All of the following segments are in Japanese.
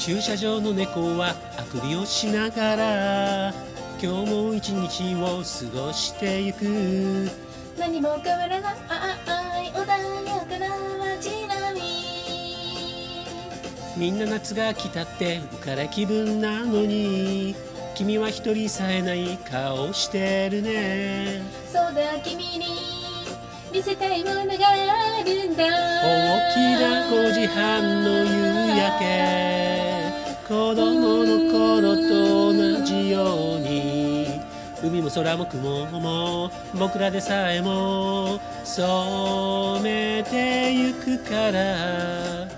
駐車場の猫はあくびをしながら今日も一日を過ごしてゆく。何も変わらない穏やかな街並み。みんな夏が来たって浮かれ気分なのに君は一人さえない顔してるね。そうだ君に見せたいものがあるんだ。大きな5時半の夕焼け子供の頃と同じように海も空も雲も僕らでさえも染めてゆくから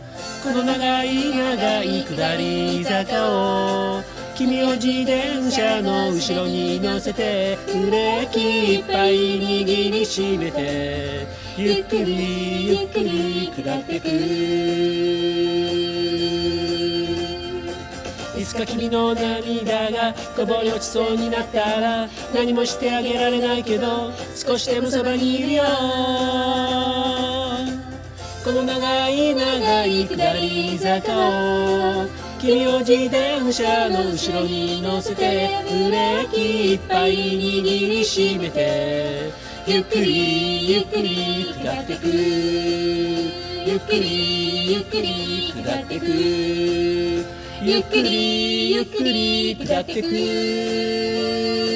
この長い長い下り坂を君を自転車の後ろに乗せてブレーキいっぱい握りしめてゆっくりゆっくり下ってく。いつか君の涙がこぼれ落ちそうになったら何もしてあげられないけど少しでもそばにいるよこの長い長い下り坂を君を自転車の後ろに乗せてブレーキいっぱい握りしめてゆっくりゆっくり下ってくゆっくりゆっくり下ってくゆっくりゆっくり下ってく。